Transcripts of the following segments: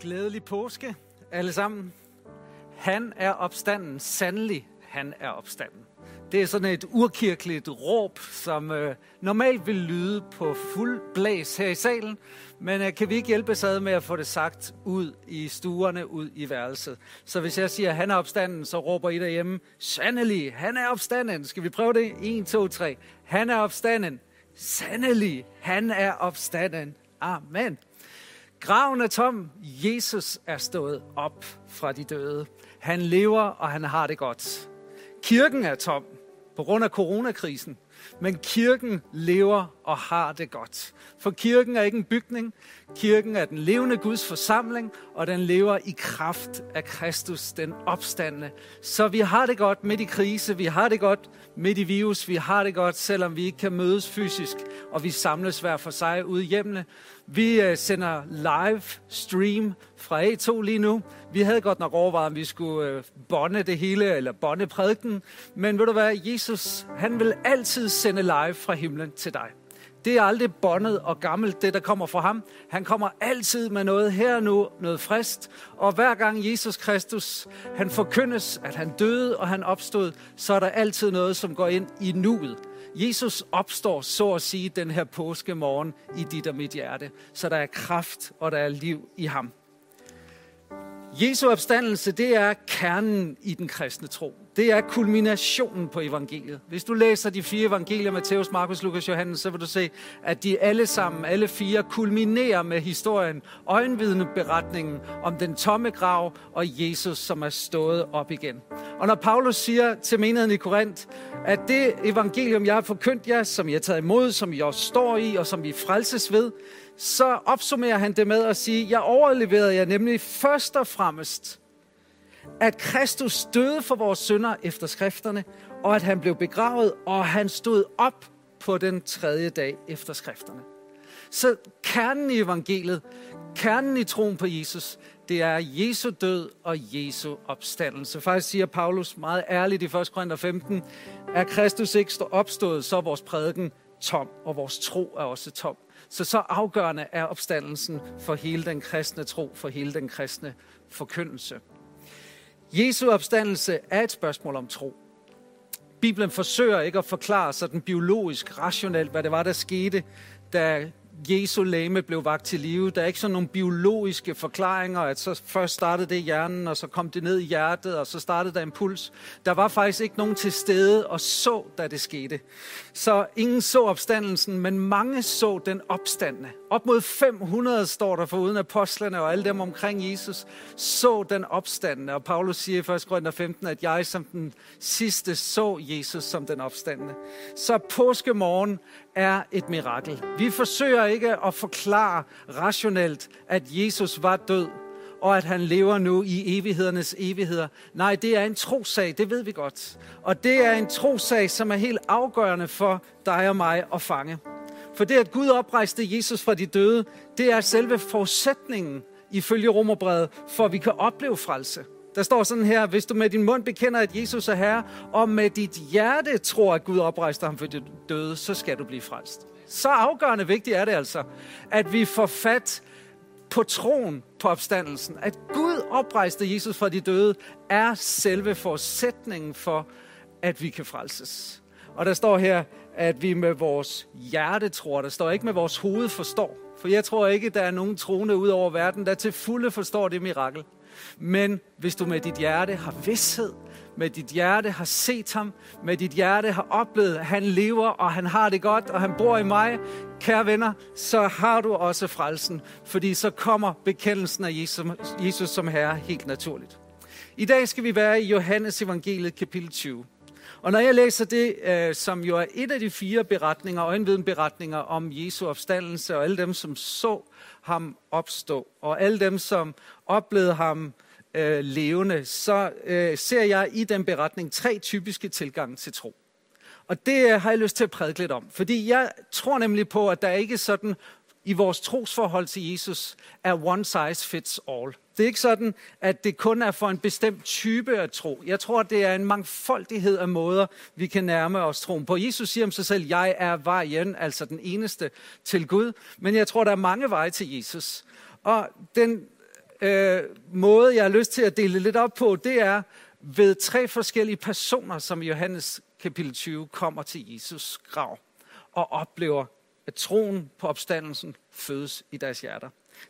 Glædelig påske, alle sammen. Han er opstanden. Sandelig, han er opstanden. Det er sådan et urkirkeligt råb, som øh, normalt vil lyde på fuld blæs her i salen, men øh, kan vi ikke hjælpe ad med at få det sagt ud i stuerne, ud i værelset? Så hvis jeg siger, han er opstanden, så råber I derhjemme, sandelig, han er opstanden. Skal vi prøve det? 1, 2, 3. Han er opstanden. Sandelig, han er opstanden. Amen. Graven er tom. Jesus er stået op fra de døde. Han lever, og han har det godt. Kirken er tom på grund af coronakrisen. Men kirken lever og har det godt. For kirken er ikke en bygning. Kirken er den levende Guds forsamling, og den lever i kraft af Kristus, den opstandende. Så vi har det godt midt i krise, vi har det godt midt i virus, vi har det godt, selvom vi ikke kan mødes fysisk, og vi samles hver for sig ude hjemme. Vi øh, sender live stream fra A2 lige nu. Vi havde godt nok overvejet, om vi skulle øh, bonde det hele, eller bonde prædiken. Men ved du hvad, Jesus, han vil altid sende live fra himlen til dig. Det er aldrig bondet og gammelt, det der kommer fra ham. Han kommer altid med noget her nu, noget frist. Og hver gang Jesus Kristus, han forkyndes, at han døde og han opstod, så er der altid noget, som går ind i nuet. Jesus opstår, så at sige, den her påskemorgen i dit og mit hjerte. Så der er kraft, og der er liv i ham. Jesu opstandelse, det er kernen i den kristne tro. Det er kulminationen på evangeliet. Hvis du læser de fire evangelier, Matthæus, Markus, Lukas, Johannes, så vil du se, at de alle sammen, alle fire, kulminerer med historien, øjenvidende beretningen om den tomme grav og Jesus, som er stået op igen. Og når Paulus siger til menigheden i Korinth, at det evangelium, jeg har forkyndt jer, som jeg har taget imod, som jeg står i, og som vi frelses ved, så opsummerer han det med at sige, jeg overleverede jer nemlig først og fremmest, at Kristus døde for vores synder efter skrifterne, og at han blev begravet, og han stod op på den tredje dag efter skrifterne. Så kernen i evangeliet, kernen i troen på Jesus, det er Jesu død og Jesu opstandelse. Faktisk siger Paulus meget ærligt i 1. Korinther 15, er Kristus ikke opstået, så er vores prædiken tom, og vores tro er også tom. Så så afgørende er opstandelsen for hele den kristne tro, for hele den kristne forkyndelse. Jesu opstandelse er et spørgsmål om tro. Bibelen forsøger ikke at forklare sådan biologisk, rationelt, hvad det var, der skete, da Jesu lame blev vagt til live. Der er ikke sådan nogle biologiske forklaringer, at så først startede det i hjernen, og så kom det ned i hjertet, og så startede der en puls. Der var faktisk ikke nogen til stede og så, da det skete. Så ingen så opstandelsen, men mange så den opstandende. Op mod 500 står der for uden apostlerne og alle dem omkring Jesus, så den opstandende. Og Paulus siger i 1. Korinther 15, at jeg som den sidste så Jesus som den opstandende. Så påskemorgen er et mirakel. Vi forsøger ikke at forklare rationelt, at Jesus var død, og at han lever nu i evighedernes evigheder. Nej, det er en trosag, det ved vi godt. Og det er en trosag, som er helt afgørende for dig og mig at fange. For det, at Gud oprejste Jesus fra de døde, det er selve forudsætningen ifølge Romerbrevet, for at vi kan opleve frelse. Der står sådan her, hvis du med din mund bekender, at Jesus er Herre, og med dit hjerte tror, at Gud oprejste ham for de døde, så skal du blive frelst. Så afgørende vigtigt er det altså, at vi får fat på troen på opstandelsen. At Gud oprejste Jesus fra de døde, er selve forudsætningen for, at vi kan frelses. Og der står her, at vi med vores hjerte tror. Der står ikke med vores hoved forstår. For jeg tror ikke, der er nogen troende ud over verden, der til fulde forstår det mirakel. Men hvis du med dit hjerte har vidshed, med dit hjerte har set ham, med dit hjerte har oplevet, at han lever, og han har det godt, og han bor i mig, kære venner, så har du også frelsen, fordi så kommer bekendelsen af Jesus, Jesus som Herre helt naturligt. I dag skal vi være i Johannes evangeliet kapitel 20. Og når jeg læser det, øh, som jo er et af de fire beretninger, øjenvidenberetninger om Jesu opstandelse, og alle dem, som så ham opstå, og alle dem, som oplevede ham øh, levende, så øh, ser jeg i den beretning tre typiske tilgange til tro. Og det øh, har jeg lyst til at prædike lidt om. Fordi jeg tror nemlig på, at der ikke er sådan i vores trosforhold til Jesus er one size fits all. Det er ikke sådan, at det kun er for en bestemt type af tro. Jeg tror, det er en mangfoldighed af måder, vi kan nærme os troen på. Jesus siger om sig selv, jeg er vejen, altså den eneste til Gud. Men jeg tror, der er mange veje til Jesus. Og den øh, måde, jeg har lyst til at dele lidt op på, det er ved tre forskellige personer, som i Johannes kapitel 20 kommer til Jesus grav og oplever, at troen på opstandelsen fødes i deres hjerter.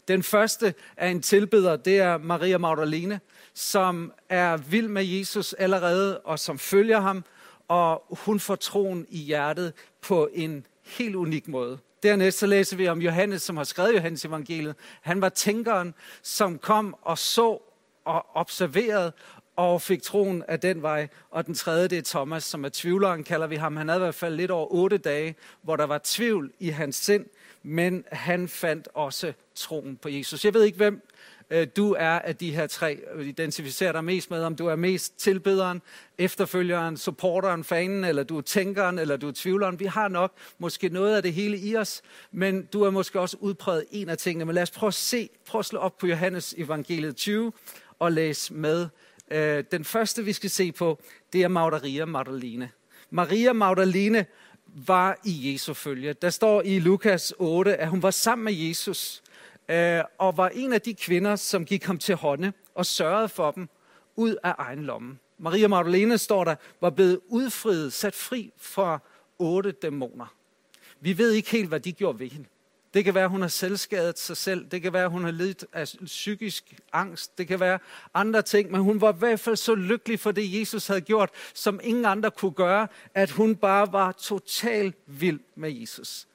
Den første er en tilbeder, det er Maria Magdalene, som er vild med Jesus allerede, og som følger ham, og hun får troen i hjertet på en helt unik måde. Dernæst så læser vi om Johannes, som har skrevet Johannes evangeliet. Han var tænkeren, som kom og så og observerede og fik troen af den vej. Og den tredje, det er Thomas, som er tvivleren, kalder vi ham. Han havde i hvert fald lidt over otte dage, hvor der var tvivl i hans sind, men han fandt også troen på Jesus. Jeg ved ikke, hvem øh, du er af de her tre, øh, identificerer dig mest med, om du er mest tilbederen, efterfølgeren, supporteren, fanen, eller du er tænkeren, eller du er tvivleren. Vi har nok måske noget af det hele i os, men du er måske også udpræget en af tingene. Men lad os prøve at se, prøve at slå op på Johannes evangeliet 20 og læse med. Øh, den første, vi skal se på, det er Maria Magdalene. Maria Magdalene var i Jesu følge. Der står i Lukas 8, at hun var sammen med Jesus, øh, og var en af de kvinder, som gik ham til hånde og sørgede for dem ud af egen lomme. Maria Magdalene, står der, var blevet udfriet, sat fri fra otte dæmoner. Vi ved ikke helt, hvad de gjorde ved hende. Det kan være, hun har selvskadet sig selv. Det kan være, hun har lidt af psykisk angst. Det kan være andre ting. Men hun var i hvert fald så lykkelig for det, Jesus havde gjort, som ingen andre kunne gøre, at hun bare var totalt vild med Jesus.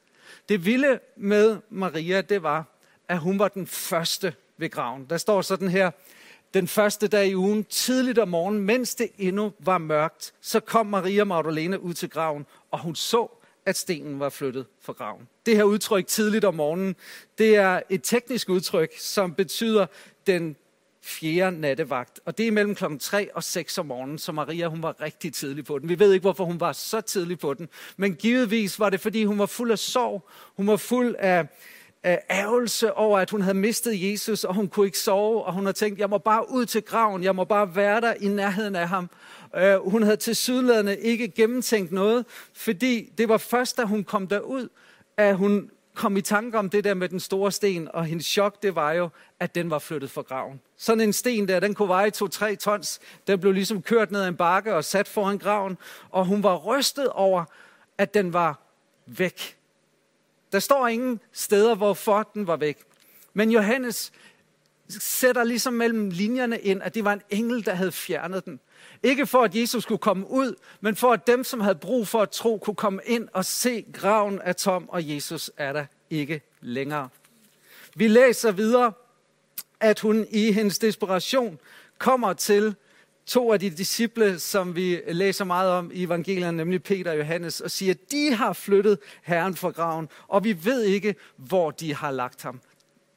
Det vilde med Maria, det var, at hun var den første ved graven. Der står sådan her, den første dag i ugen, tidligt om morgenen, mens det endnu var mørkt, så kom Maria Magdalene ud til graven, og hun så, at stenen var flyttet fra graven. Det her udtryk tidligt om morgenen, det er et teknisk udtryk, som betyder den fjerde nattevagt. Og det er mellem klokken 3 og 6 om morgenen, så Maria hun var rigtig tidlig på den. Vi ved ikke, hvorfor hun var så tidlig på den, men givetvis var det, fordi hun var fuld af sorg. Hun var fuld af, af Øh, ærgelse over, at hun havde mistet Jesus, og hun kunne ikke sove, og hun havde tænkt, jeg må bare ud til graven, jeg må bare være der i nærheden af ham. Uh, hun havde til sydladende ikke gennemtænkt noget, fordi det var først, da hun kom derud, at hun kom i tanke om det der med den store sten, og hendes chok, det var jo, at den var flyttet fra graven. Sådan en sten der, den kunne veje 2-3 tons. Den blev ligesom kørt ned ad en bakke og sat foran graven, og hun var rystet over, at den var væk. Der står ingen steder, hvorfor den var væk. Men Johannes sætter ligesom mellem linjerne ind, at det var en engel, der havde fjernet den. Ikke for, at Jesus skulle komme ud, men for, at dem, som havde brug for at tro, kunne komme ind og se graven af tom, og Jesus er der ikke længere. Vi læser videre, at hun i hendes desperation kommer til to af de disciple, som vi læser meget om i evangelierne, nemlig Peter og Johannes, og siger, at de har flyttet Herren fra graven, og vi ved ikke, hvor de har lagt ham.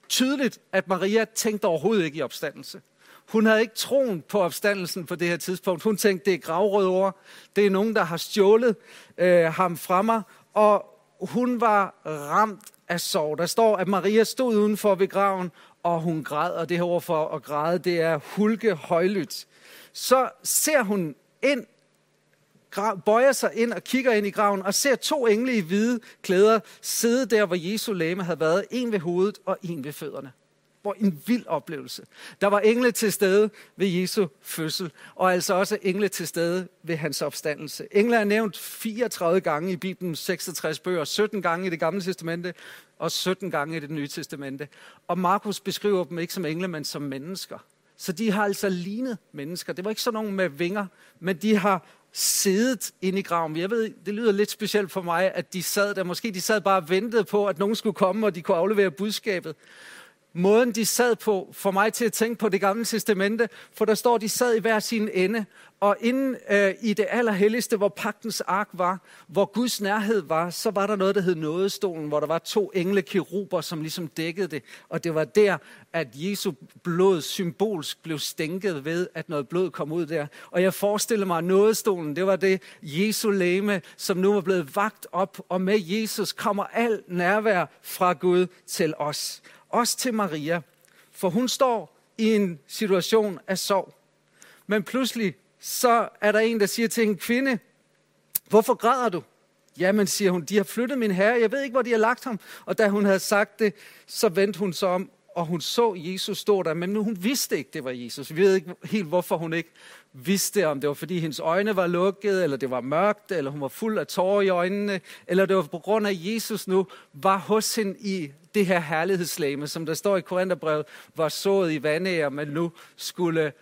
Tydeligt, at Maria tænkte overhovedet ikke i opstandelse. Hun havde ikke troen på opstandelsen på det her tidspunkt. Hun tænkte, det er gravrøde ord. Det er nogen, der har stjålet øh, ham fra mig. Og hun var ramt af sorg. Der står, at Maria stod udenfor ved graven, og hun græd. Og det her ord for at græde, det er hulke højlydt. Så ser hun ind bøjer sig ind og kigger ind i graven og ser to engle i hvide klæder sidde der, hvor Jesu læme havde været. En ved hovedet og en ved fødderne. Hvor en vild oplevelse. Der var engle til stede ved Jesu fødsel, og altså også engle til stede ved hans opstandelse. Engle er nævnt 34 gange i Bibelen, 66 bøger, 17 gange i det gamle testamente og 17 gange i det nye testamente. Og Markus beskriver dem ikke som engle, men som mennesker. Så de har altså lignet mennesker. Det var ikke sådan nogen med vinger, men de har siddet inde i graven. Jeg ved, det lyder lidt specielt for mig, at de sad der. Måske de sad bare og ventede på, at nogen skulle komme, og de kunne aflevere budskabet måden, de sad på, får mig til at tænke på det gamle testamente, for der står, de sad i hver sin ende, og inden øh, i det allerhelligste, hvor pagtens ark var, hvor Guds nærhed var, så var der noget, der hed nådestolen, hvor der var to engle keruber, som ligesom dækkede det, og det var der, at Jesu blod symbolsk blev stænket ved, at noget blod kom ud der. Og jeg forestiller mig, at nådestolen, det var det Jesu læme, som nu var blevet vagt op, og med Jesus kommer al nærvær fra Gud til os også til Maria, for hun står i en situation af sorg. Men pludselig så er der en, der siger til en kvinde, hvorfor græder du? Jamen, siger hun, de har flyttet min herre, jeg ved ikke, hvor de har lagt ham. Og da hun havde sagt det, så vendte hun sig om og hun så Jesus stå der, men hun vidste ikke, det var Jesus. Vi ved ikke helt, hvorfor hun ikke vidste, om det var, fordi hendes øjne var lukkede, eller det var mørkt, eller hun var fuld af tårer i øjnene, eller det var på grund af, at Jesus nu var hos hende i det her herlighedslæme, som der står i Korintherbrevet, var sået i vandæger, men nu skulle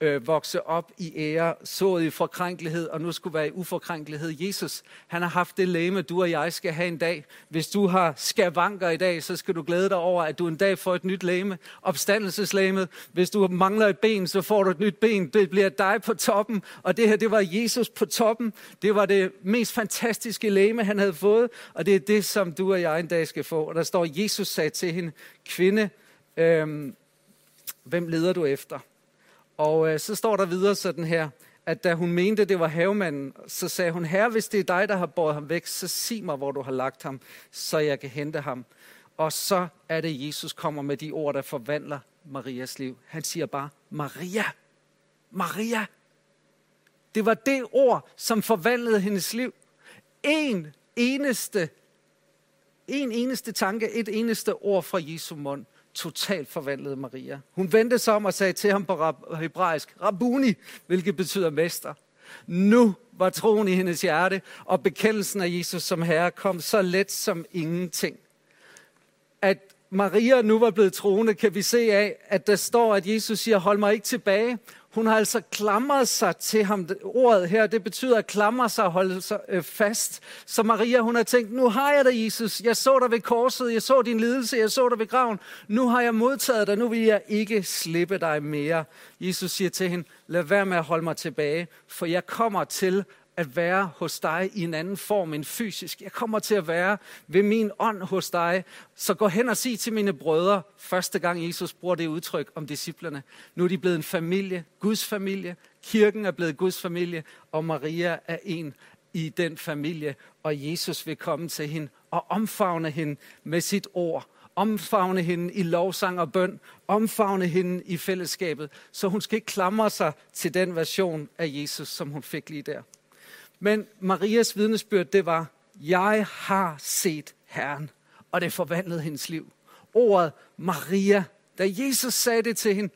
øh, vokse op i ære, sået i forkrænkelighed, og nu skulle være i uforkrænkelighed. Jesus, han har haft det læme, du og jeg skal have en dag. Hvis du har skavanker i dag, så skal du glæde dig over, at du en dag får et nyt læme. Opstandelseslæmet. Hvis du mangler et ben, så får du et nyt ben. Det bliver dig på toppen, og det her, det var Jesus på toppen. Det var det mest fantastiske læme, han havde fået, og det er det, som du og jeg en dag skal få. Og der står, Jesus sagde til hende, kvinde, øhm, hvem leder du efter? Og øh, så står der videre sådan her, at da hun mente, det var havemanden, så sagde hun, herre, hvis det er dig, der har båret ham væk, så sig mig, hvor du har lagt ham, så jeg kan hente ham. Og så er det, Jesus kommer med de ord, der forvandler Marias liv. Han siger bare, Maria, Maria. Det var det ord, som forvandlede hendes liv. En eneste, en eneste tanke, et eneste ord fra Jesu mund totalt forvandlede Maria. Hun vendte sig om og sagde til ham på hebraisk, Rabuni, hvilket betyder mester. Nu var troen i hendes hjerte, og bekendelsen af Jesus som Herre kom så let som ingenting. At Maria nu var blevet troende, kan vi se af, at der står, at Jesus siger, hold mig ikke tilbage. Hun har altså klamret sig til ham. Ordet her, det betyder at klamre sig og holde sig øh, fast. Så Maria, hun har tænkt, nu har jeg dig, Jesus. Jeg så dig ved korset, jeg så din lidelse, jeg så dig ved graven. Nu har jeg modtaget dig, nu vil jeg ikke slippe dig mere. Jesus siger til hende, lad være med at holde mig tilbage, for jeg kommer til at være hos dig i en anden form end fysisk. Jeg kommer til at være ved min ånd hos dig. Så gå hen og sig til mine brødre, første gang Jesus bruger det udtryk om disciplerne. Nu er de blevet en familie, Guds familie. Kirken er blevet Guds familie, og Maria er en i den familie. Og Jesus vil komme til hende og omfavne hende med sit ord omfavne hende i lovsang og bøn, omfavne hende i fællesskabet, så hun skal ikke klamre sig til den version af Jesus, som hun fik lige der. Men Marias vidnesbyrd, det var, jeg har set Herren, og det forvandlede hendes liv. Ordet Maria, da Jesus sagde det til hende,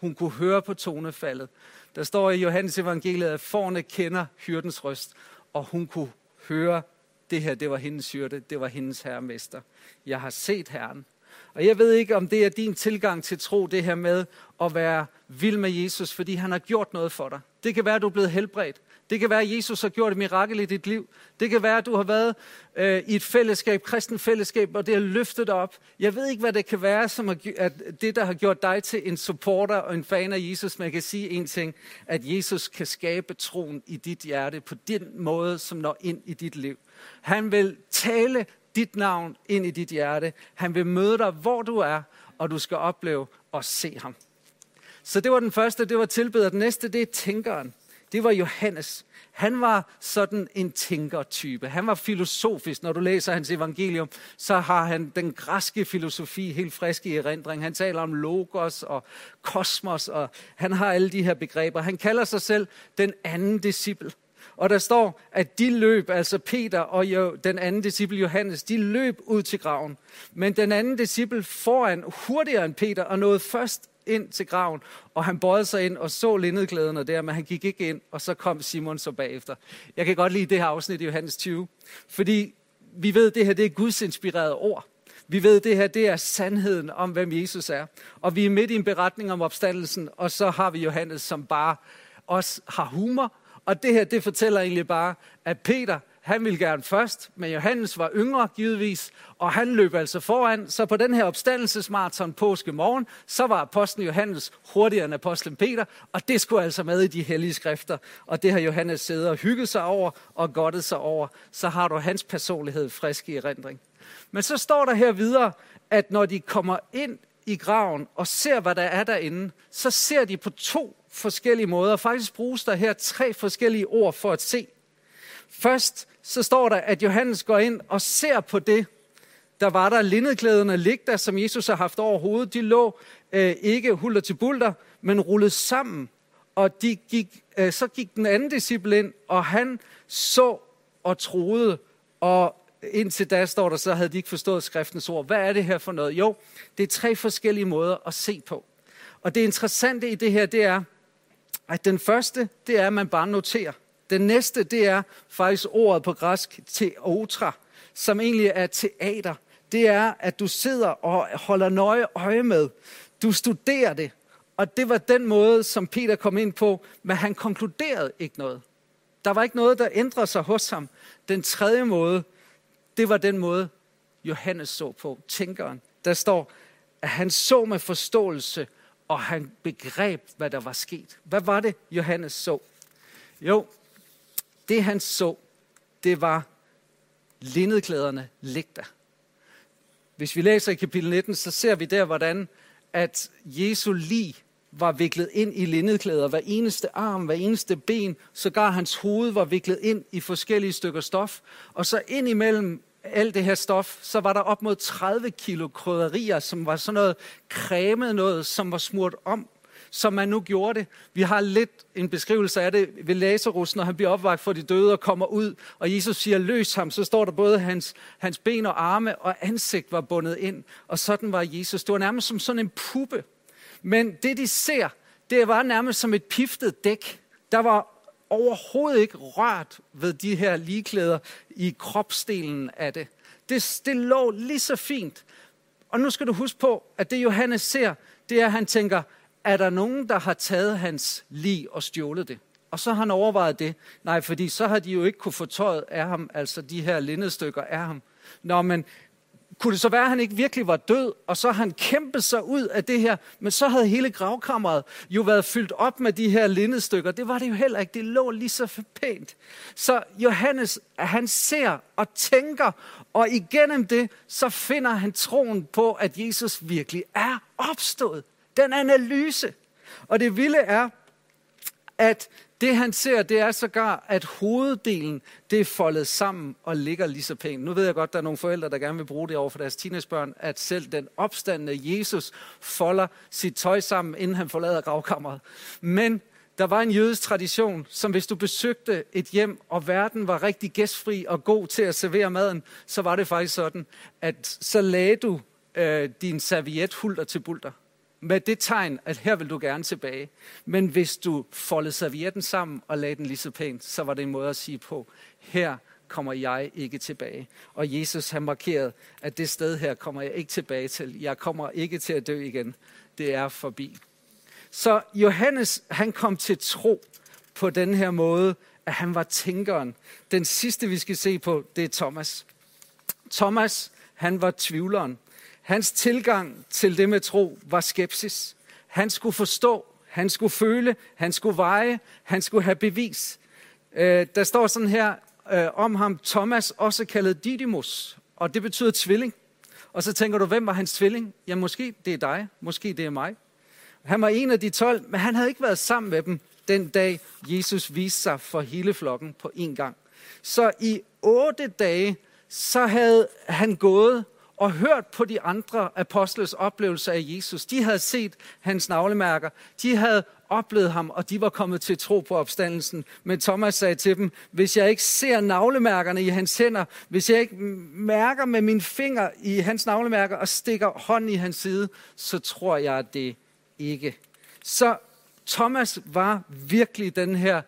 hun kunne høre på tonefaldet. Der står i Johannes evangeliet, at forne kender hyrdens røst, og hun kunne høre, det her, det var hendes hyrde, det var hendes herremester. Jeg har set Herren. Og jeg ved ikke, om det er din tilgang til tro, det her med at være vild med Jesus, fordi han har gjort noget for dig. Det kan være, at du er blevet helbredt. Det kan være, at Jesus har gjort et mirakel i dit liv. Det kan være, at du har været øh, i et fællesskab, kristen fællesskab, og det har løftet dig op. Jeg ved ikke, hvad det kan være, som har, at det, der har gjort dig til en supporter og en fan af Jesus. Men jeg kan sige en ting, at Jesus kan skabe troen i dit hjerte på den måde, som når ind i dit liv. Han vil tale dit navn ind i dit hjerte. Han vil møde dig, hvor du er, og du skal opleve at se ham. Så det var den første, det var tilbeder. Den næste, det er tænkeren det var Johannes. Han var sådan en tænkertype. Han var filosofisk. Når du læser hans evangelium, så har han den græske filosofi helt frisk i erindring. Han taler om logos og kosmos, og han har alle de her begreber. Han kalder sig selv den anden disciple. Og der står, at de løb, altså Peter og jo, den anden disciple Johannes, de løb ud til graven. Men den anden disciple foran hurtigere end Peter og nåede først ind til graven, og han bøjede sig ind og så lindedklæderne der, men han gik ikke ind, og så kom Simon så bagefter. Jeg kan godt lide det her afsnit i Johannes 20, fordi vi ved, at det her det er Guds inspirerede ord. Vi ved, at det her det er sandheden om, hvem Jesus er. Og vi er midt i en beretning om opstandelsen, og så har vi Johannes, som bare også har humor. Og det her, det fortæller egentlig bare, at Peter, han ville gerne først, men Johannes var yngre givetvis, og han løb altså foran. Så på den her opstandelsesmarathon påske morgen, så var apostlen Johannes hurtigere end apostlen Peter, og det skulle altså med i de hellige skrifter. Og det har Johannes siddet og hygget sig over og godtet sig over. Så har du hans personlighed frisk i erindring. Men så står der her videre, at når de kommer ind i graven og ser, hvad der er derinde, så ser de på to forskellige måder. Faktisk bruges der her tre forskellige ord for at se. Først så står der, at Johannes går ind og ser på det, der var der lindeklæderne ligger, som Jesus har haft over hovedet. De lå øh, ikke hulter til bulter, men rullet sammen. Og de gik, øh, så gik den anden disciple ind, og han så og troede, og indtil da står der, så havde de ikke forstået skriftens ord. Hvad er det her for noget? Jo, det er tre forskellige måder at se på. Og det interessante i det her, det er, at den første, det er, at man bare noterer. Den næste, det er faktisk ordet på græsk teotra, som egentlig er teater. Det er, at du sidder og holder nøje øje med. Du studerer det. Og det var den måde, som Peter kom ind på, men han konkluderede ikke noget. Der var ikke noget, der ændrede sig hos ham. Den tredje måde, det var den måde, Johannes så på, tænkeren. Der står, at han så med forståelse, og han begreb, hvad der var sket. Hvad var det, Johannes så? Jo, det han så, det var lindeklæderne ligge der. Hvis vi læser i kapitel 19, så ser vi der, hvordan at Jesu lig var viklet ind i lindeklæder. Hver eneste arm, hver eneste ben, sågar hans hoved var viklet ind i forskellige stykker stof. Og så ind imellem alt det her stof, så var der op mod 30 kilo krydderier, som var sådan noget cremet noget, som var smurt om, som man nu gjorde det. Vi har lidt en beskrivelse af det ved Lazarus, når han bliver opvagt for de døde og kommer ud, og Jesus siger, løs ham, så står der både hans, hans ben og arme og ansigt var bundet ind, og sådan var Jesus. Det var nærmest som sådan en puppe. Men det de ser, det var nærmest som et piftet dæk. Der var overhovedet ikke rørt ved de her ligeklæder i kropsdelen af det. det. Det lå lige så fint. Og nu skal du huske på, at det Johannes ser, det er, at han tænker, er der nogen, der har taget hans lig og stjålet det? Og så har han overvejet det. Nej, fordi så har de jo ikke kunne få tøjet af ham, altså de her lindestykker af ham. Nå, men kunne det så være, at han ikke virkelig var død, og så har han kæmpet sig ud af det her, men så havde hele gravkammeret jo været fyldt op med de her lindestykker. Det var det jo heller ikke. Det lå lige så pænt. Så Johannes, han ser og tænker, og igennem det, så finder han troen på, at Jesus virkelig er opstået. Den analyse. Og det vilde er, at det han ser, det er sågar, at hoveddelen, det er foldet sammen og ligger lige så pænt. Nu ved jeg godt, der er nogle forældre, der gerne vil bruge det over for deres teenagebørn, at selv den opstandende Jesus folder sit tøj sammen, inden han forlader gravkammeret. Men der var en jødisk tradition, som hvis du besøgte et hjem, og verden var rigtig gæstfri og god til at servere maden, så var det faktisk sådan, at så lagde du øh, din serviet hulter til bulter med det tegn, at her vil du gerne tilbage. Men hvis du foldede servietten sammen og lagde den lige så pænt, så var det en måde at sige på, her kommer jeg ikke tilbage. Og Jesus har markeret, at det sted her kommer jeg ikke tilbage til. Jeg kommer ikke til at dø igen. Det er forbi. Så Johannes, han kom til tro på den her måde, at han var tænkeren. Den sidste, vi skal se på, det er Thomas. Thomas, han var tvivleren. Hans tilgang til det med tro var skepsis. Han skulle forstå, han skulle føle, han skulle veje, han skulle have bevis. Øh, der står sådan her øh, om ham, Thomas, også kaldet Didymus, og det betyder tvilling. Og så tænker du, hvem var hans tvilling? Ja, måske det er dig, måske det er mig. Han var en af de tolv, men han havde ikke været sammen med dem den dag, Jesus viste sig for hele flokken på én gang. Så i otte dage, så havde han gået og hørt på de andre apostles oplevelse af Jesus. De havde set hans navlemærker. De havde oplevet ham, og de var kommet til tro på opstandelsen. Men Thomas sagde til dem, hvis jeg ikke ser navlemærkerne i hans hænder, hvis jeg ikke mærker med min finger i hans navlemærker og stikker hånden i hans side, så tror jeg det ikke. Så Thomas var virkelig den her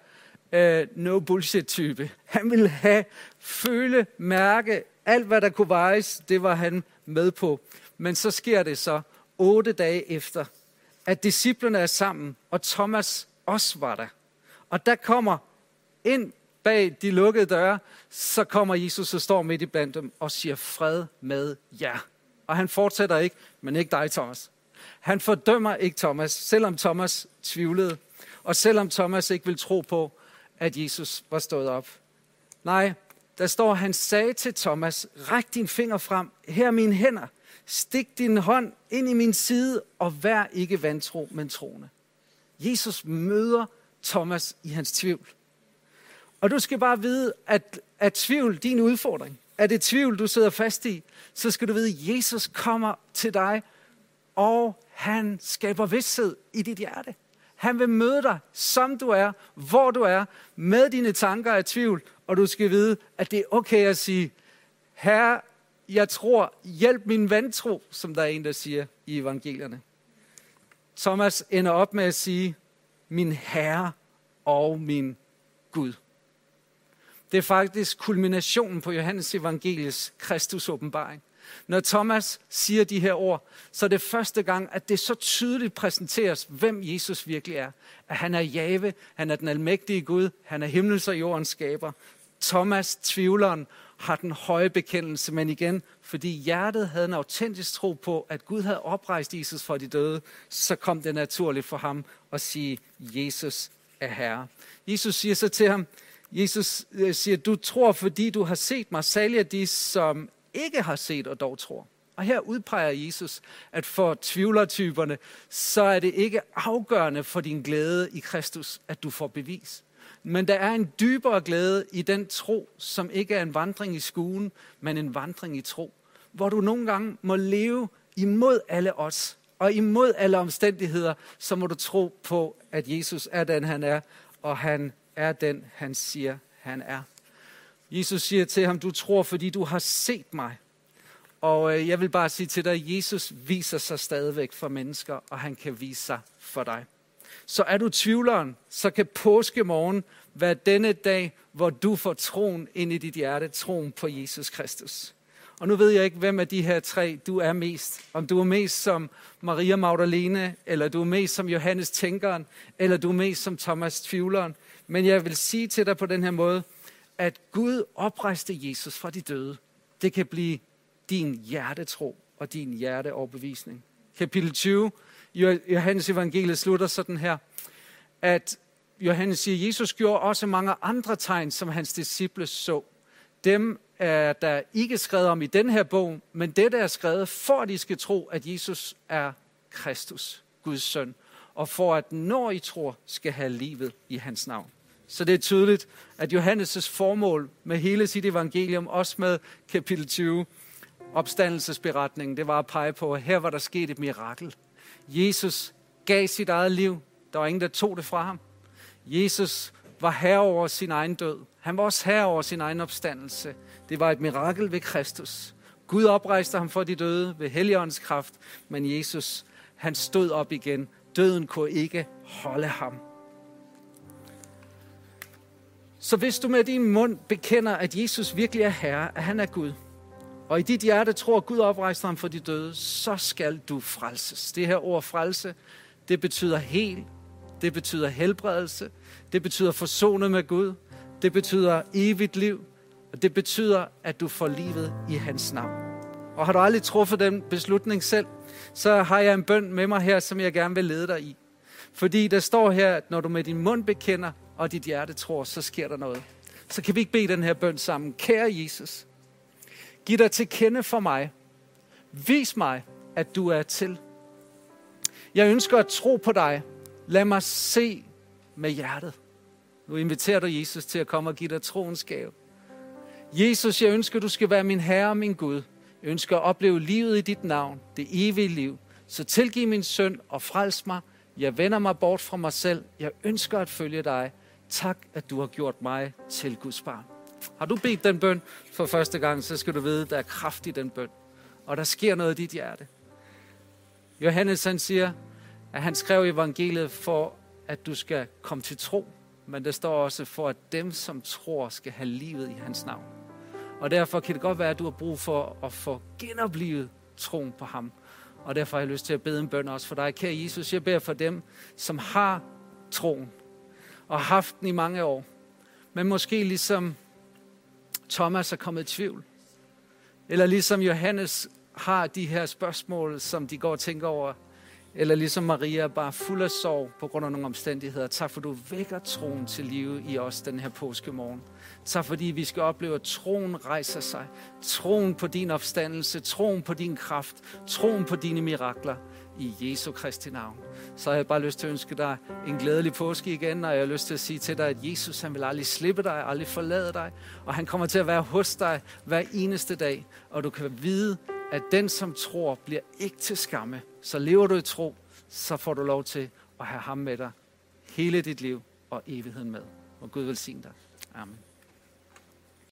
uh, no bullshit type. Han ville have, føle, mærke, alt, hvad der kunne vejes, det var han med på. Men så sker det så otte dage efter, at disciplerne er sammen, og Thomas også var der. Og der kommer ind bag de lukkede døre, så kommer Jesus og står midt i blandt dem og siger fred med jer. Og han fortsætter ikke, men ikke dig, Thomas. Han fordømmer ikke Thomas, selvom Thomas tvivlede, og selvom Thomas ikke vil tro på, at Jesus var stået op. Nej, der står, han sagde til Thomas, ræk din finger frem, her er mine hænder, stik din hånd ind i min side, og vær ikke vantro, men troende. Jesus møder Thomas i hans tvivl. Og du skal bare vide, at, at tvivl din udfordring, er det tvivl, du sidder fast i, så skal du vide, at Jesus kommer til dig, og han skaber vidsthed i dit hjerte. Han vil møde dig, som du er, hvor du er, med dine tanker af tvivl, og du skal vide, at det er okay at sige, Herre, jeg tror, hjælp min vantro, som der er en, der siger i evangelierne. Thomas ender op med at sige, min Herre og min Gud. Det er faktisk kulminationen på Johannes evangelies Kristus åbenbaring. Når Thomas siger de her ord, så er det første gang, at det så tydeligt præsenteres, hvem Jesus virkelig er. At han er Jave, han er den almægtige Gud, han er himmels og jordens skaber. Thomas, tvivleren, har den høje bekendelse, men igen, fordi hjertet havde en autentisk tro på, at Gud havde oprejst Jesus fra de døde, så kom det naturligt for ham at sige, Jesus er Herre. Jesus siger så til ham, Jesus øh, siger, du tror, fordi du har set mig, særlig de, som ikke har set og dog tror. Og her udpeger Jesus, at for tvivlertyperne, så er det ikke afgørende for din glæde i Kristus, at du får bevis. Men der er en dybere glæde i den tro, som ikke er en vandring i skuen, men en vandring i tro. Hvor du nogle gange må leve imod alle os, og imod alle omstændigheder, så må du tro på, at Jesus er den, han er, og han er den, han siger, han er. Jesus siger til ham, du tror, fordi du har set mig. Og øh, jeg vil bare sige til dig, Jesus viser sig stadigvæk for mennesker, og han kan vise sig for dig. Så er du tvivleren, så kan påskemorgen være denne dag, hvor du får troen ind i dit hjerte, troen på Jesus Kristus. Og nu ved jeg ikke, hvem af de her tre du er mest. Om du er mest som Maria Magdalene, eller du er mest som Johannes Tænkeren, eller du er mest som Thomas Tvivleren. Men jeg vil sige til dig på den her måde, at Gud oprejste Jesus fra de døde. Det kan blive din hjertetro og din hjerteoverbevisning. Kapitel 20 Johannes evangeliet slutter sådan her, at Johannes siger, Jesus gjorde også mange andre tegn, som hans disciple så. Dem er der ikke skrevet om i den her bog, men det der er skrevet, for at I skal tro, at Jesus er Kristus, Guds søn, og for at når I tror, skal have livet i hans navn. Så det er tydeligt, at Johannes' formål med hele sit evangelium, også med kapitel 20, opstandelsesberetningen, det var at pege på, at her var der sket et mirakel. Jesus gav sit eget liv. Der var ingen, der tog det fra ham. Jesus var herre over sin egen død. Han var også herre over sin egen opstandelse. Det var et mirakel ved Kristus. Gud oprejste ham for de døde ved Helligåndens kraft, men Jesus, han stod op igen. Døden kunne ikke holde ham. Så hvis du med din mund bekender, at Jesus virkelig er Herre, at han er Gud, og i dit hjerte tror, at Gud oprejste ham for de døde, så skal du frelses. Det her ord frelse, det betyder hel, det betyder helbredelse, det betyder forsonet med Gud, det betyder evigt liv, og det betyder, at du får livet i hans navn. Og har du aldrig truffet den beslutning selv, så har jeg en bøn med mig her, som jeg gerne vil lede dig i. Fordi der står her, at når du med din mund bekender, og dit hjerte tror, så sker der noget. Så kan vi ikke bede den her bøn sammen. Kære Jesus, Giv dig til kende for mig. Vis mig, at du er til. Jeg ønsker at tro på dig. Lad mig se med hjertet. Nu inviterer du Jesus til at komme og give dig troens gave. Jesus, jeg ønsker, at du skal være min Herre og min Gud. Jeg ønsker at opleve livet i dit navn, det evige liv. Så tilgiv min søn og frels mig. Jeg vender mig bort fra mig selv. Jeg ønsker at følge dig. Tak, at du har gjort mig til Guds barn. Har du bedt den bøn for første gang, så skal du vide, at der er kraft i den bøn. Og der sker noget i dit hjerte. Johannes han siger, at han skrev evangeliet for, at du skal komme til tro. Men der står også for, at dem, som tror, skal have livet i hans navn. Og derfor kan det godt være, at du har brug for at få genoplivet troen på ham. Og derfor har jeg lyst til at bede en bøn også for dig. Kære Jesus, jeg beder for dem, som har troen og har haft den i mange år. Men måske ligesom Thomas er kommet i tvivl. Eller ligesom Johannes har de her spørgsmål, som de går og tænker over. Eller ligesom Maria er bare fuld af sorg på grund af nogle omstændigheder. Tak for, du vækker troen til live i os den her påskemorgen. Tak fordi vi skal opleve, at troen rejser sig. Troen på din opstandelse, troen på din kraft, troen på dine mirakler i Jesu Kristi navn. Så har jeg bare lyst til at ønske dig en glædelig påske igen, og jeg har lyst til at sige til dig, at Jesus han vil aldrig slippe dig, aldrig forlade dig, og han kommer til at være hos dig hver eneste dag, og du kan vide, at den, som tror, bliver ikke til skamme. Så lever du i tro, så får du lov til at have ham med dig hele dit liv og evigheden med. Og Gud velsigne dig. Amen.